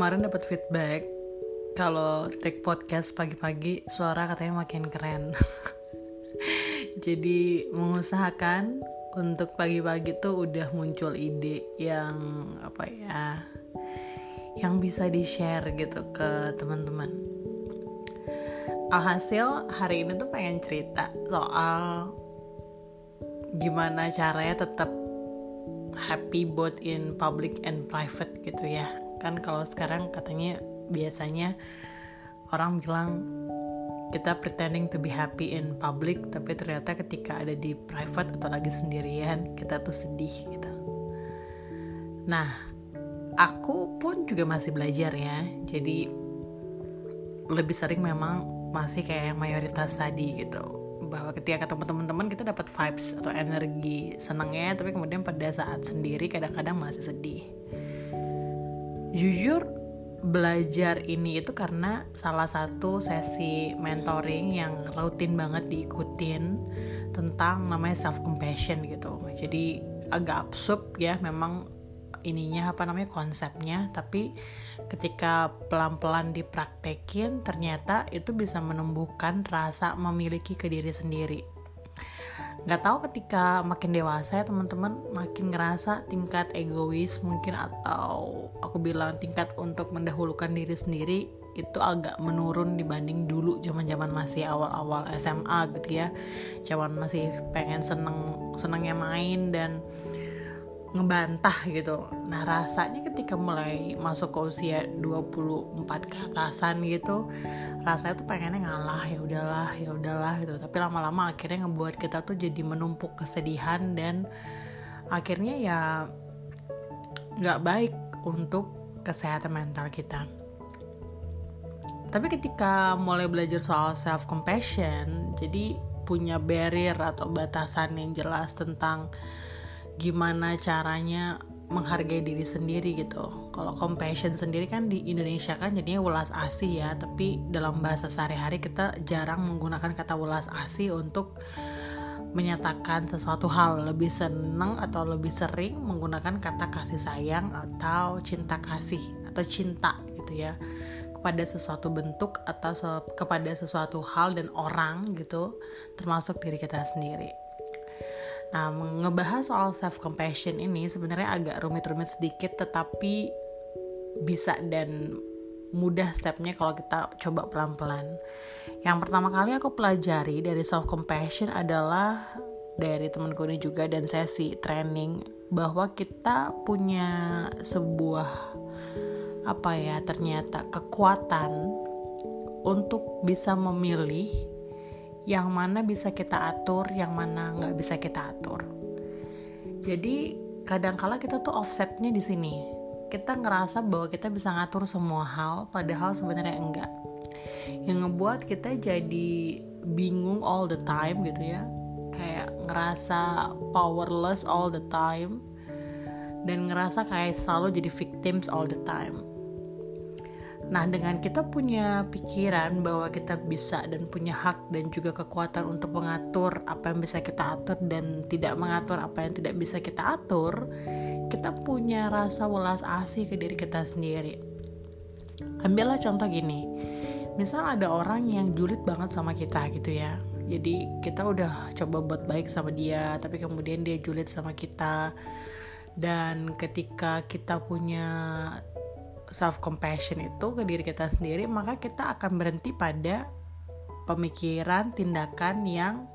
kemarin dapat feedback kalau take podcast pagi-pagi suara katanya makin keren. Jadi mengusahakan untuk pagi-pagi tuh udah muncul ide yang apa ya yang bisa di share gitu ke teman-teman. Alhasil hari ini tuh pengen cerita soal gimana caranya tetap happy both in public and private gitu ya kan kalau sekarang katanya biasanya orang bilang kita pretending to be happy in public tapi ternyata ketika ada di private atau lagi sendirian kita tuh sedih gitu. Nah aku pun juga masih belajar ya. Jadi lebih sering memang masih kayak mayoritas tadi gitu. Bahwa ketika ketemu teman-teman kita dapat vibes atau energi senangnya tapi kemudian pada saat sendiri kadang-kadang masih sedih jujur belajar ini itu karena salah satu sesi mentoring yang rutin banget diikutin tentang namanya self compassion gitu. Jadi agak absurd ya memang ininya apa namanya konsepnya. Tapi ketika pelan-pelan dipraktekin ternyata itu bisa menumbuhkan rasa memiliki ke diri sendiri nggak tahu ketika makin dewasa ya teman-teman makin ngerasa tingkat egois mungkin atau aku bilang tingkat untuk mendahulukan diri sendiri itu agak menurun dibanding dulu zaman-zaman masih awal-awal SMA gitu ya. Zaman masih pengen seneng senengnya main dan ngebantah gitu. Nah rasanya ketika mulai masuk ke usia 24 ke atasan gitu rasanya tuh pengennya ngalah ya udahlah ya udahlah gitu. Tapi lama-lama akhirnya ngebuat kita tuh jadi menumpuk kesedihan dan akhirnya ya nggak baik untuk kesehatan mental kita. Tapi ketika mulai belajar soal self compassion jadi punya barrier atau batasan yang jelas tentang gimana caranya menghargai diri sendiri gitu. Kalau compassion sendiri kan di Indonesia kan jadinya welas asih ya, tapi dalam bahasa sehari-hari kita jarang menggunakan kata welas asih untuk menyatakan sesuatu hal lebih senang atau lebih sering menggunakan kata kasih sayang atau cinta kasih atau cinta gitu ya kepada sesuatu bentuk atau kepada sesuatu hal dan orang gitu termasuk diri kita sendiri. Nah, ngebahas soal self compassion ini sebenarnya agak rumit-rumit sedikit tetapi bisa dan mudah stepnya kalau kita coba pelan-pelan. Yang pertama kali aku pelajari dari self compassion adalah dari temanku ini juga dan sesi training bahwa kita punya sebuah apa ya ternyata kekuatan untuk bisa memilih yang mana bisa kita atur, yang mana nggak bisa kita atur. Jadi kadangkala kita tuh offsetnya di sini. Kita ngerasa bahwa kita bisa ngatur semua hal, padahal sebenarnya enggak. Yang ngebuat kita jadi bingung all the time gitu ya, kayak ngerasa powerless all the time, dan ngerasa kayak selalu jadi victims all the time Nah, dengan kita punya pikiran bahwa kita bisa dan punya hak dan juga kekuatan untuk mengatur apa yang bisa kita atur dan tidak mengatur apa yang tidak bisa kita atur, kita punya rasa welas asih ke diri kita sendiri. Ambillah contoh gini. Misal ada orang yang julid banget sama kita gitu ya. Jadi kita udah coba buat baik sama dia, tapi kemudian dia julid sama kita. Dan ketika kita punya self compassion itu ke diri kita sendiri maka kita akan berhenti pada pemikiran tindakan yang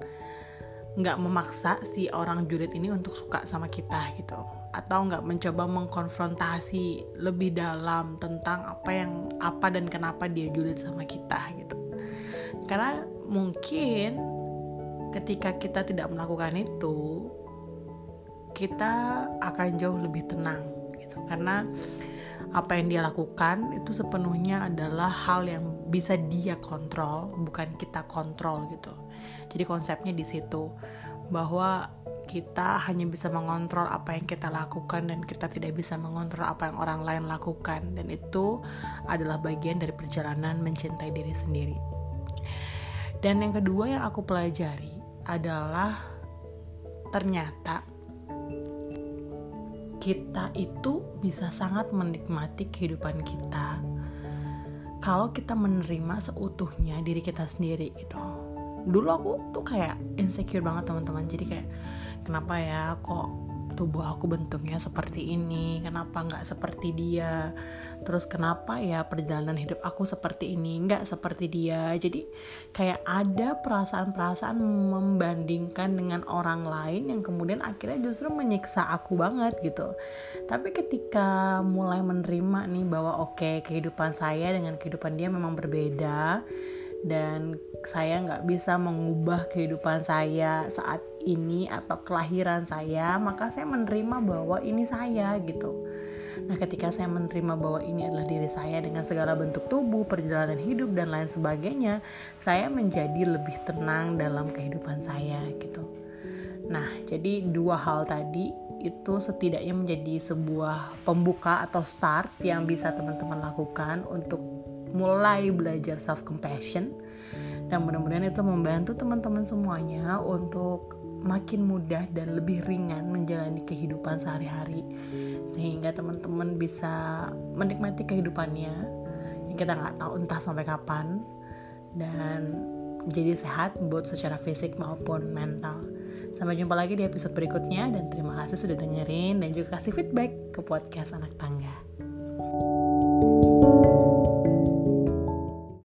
nggak memaksa si orang julid ini untuk suka sama kita gitu. Atau nggak mencoba mengkonfrontasi lebih dalam tentang apa yang apa dan kenapa dia julid sama kita gitu. Karena mungkin ketika kita tidak melakukan itu kita akan jauh lebih tenang gitu. Karena apa yang dia lakukan itu sepenuhnya adalah hal yang bisa dia kontrol, bukan kita kontrol gitu. Jadi konsepnya di situ bahwa kita hanya bisa mengontrol apa yang kita lakukan dan kita tidak bisa mengontrol apa yang orang lain lakukan dan itu adalah bagian dari perjalanan mencintai diri sendiri. Dan yang kedua yang aku pelajari adalah ternyata kita itu bisa sangat menikmati kehidupan kita. Kalau kita menerima seutuhnya diri kita sendiri gitu. Dulu aku tuh kayak insecure banget teman-teman. Jadi kayak kenapa ya? Kok tubuh aku bentuknya seperti ini kenapa nggak seperti dia? Terus kenapa ya perjalanan hidup aku seperti ini nggak seperti dia? Jadi kayak ada perasaan-perasaan membandingkan dengan orang lain yang kemudian akhirnya justru menyiksa aku banget gitu. Tapi ketika mulai menerima nih bahwa oke okay, kehidupan saya dengan kehidupan dia memang berbeda dan saya nggak bisa mengubah kehidupan saya saat ini atau kelahiran saya maka saya menerima bahwa ini saya gitu. Nah ketika saya menerima bahwa ini adalah diri saya dengan segala bentuk tubuh perjalanan hidup dan lain sebagainya saya menjadi lebih tenang dalam kehidupan saya gitu. Nah jadi dua hal tadi itu setidaknya menjadi sebuah pembuka atau start yang bisa teman-teman lakukan untuk mulai belajar self compassion dan mudah-mudahan itu membantu teman-teman semuanya untuk makin mudah dan lebih ringan menjalani kehidupan sehari-hari sehingga teman-teman bisa menikmati kehidupannya yang kita nggak tahu entah sampai kapan dan jadi sehat buat secara fisik maupun mental. Sampai jumpa lagi di episode berikutnya dan terima kasih sudah dengerin dan juga kasih feedback ke podcast anak tangga.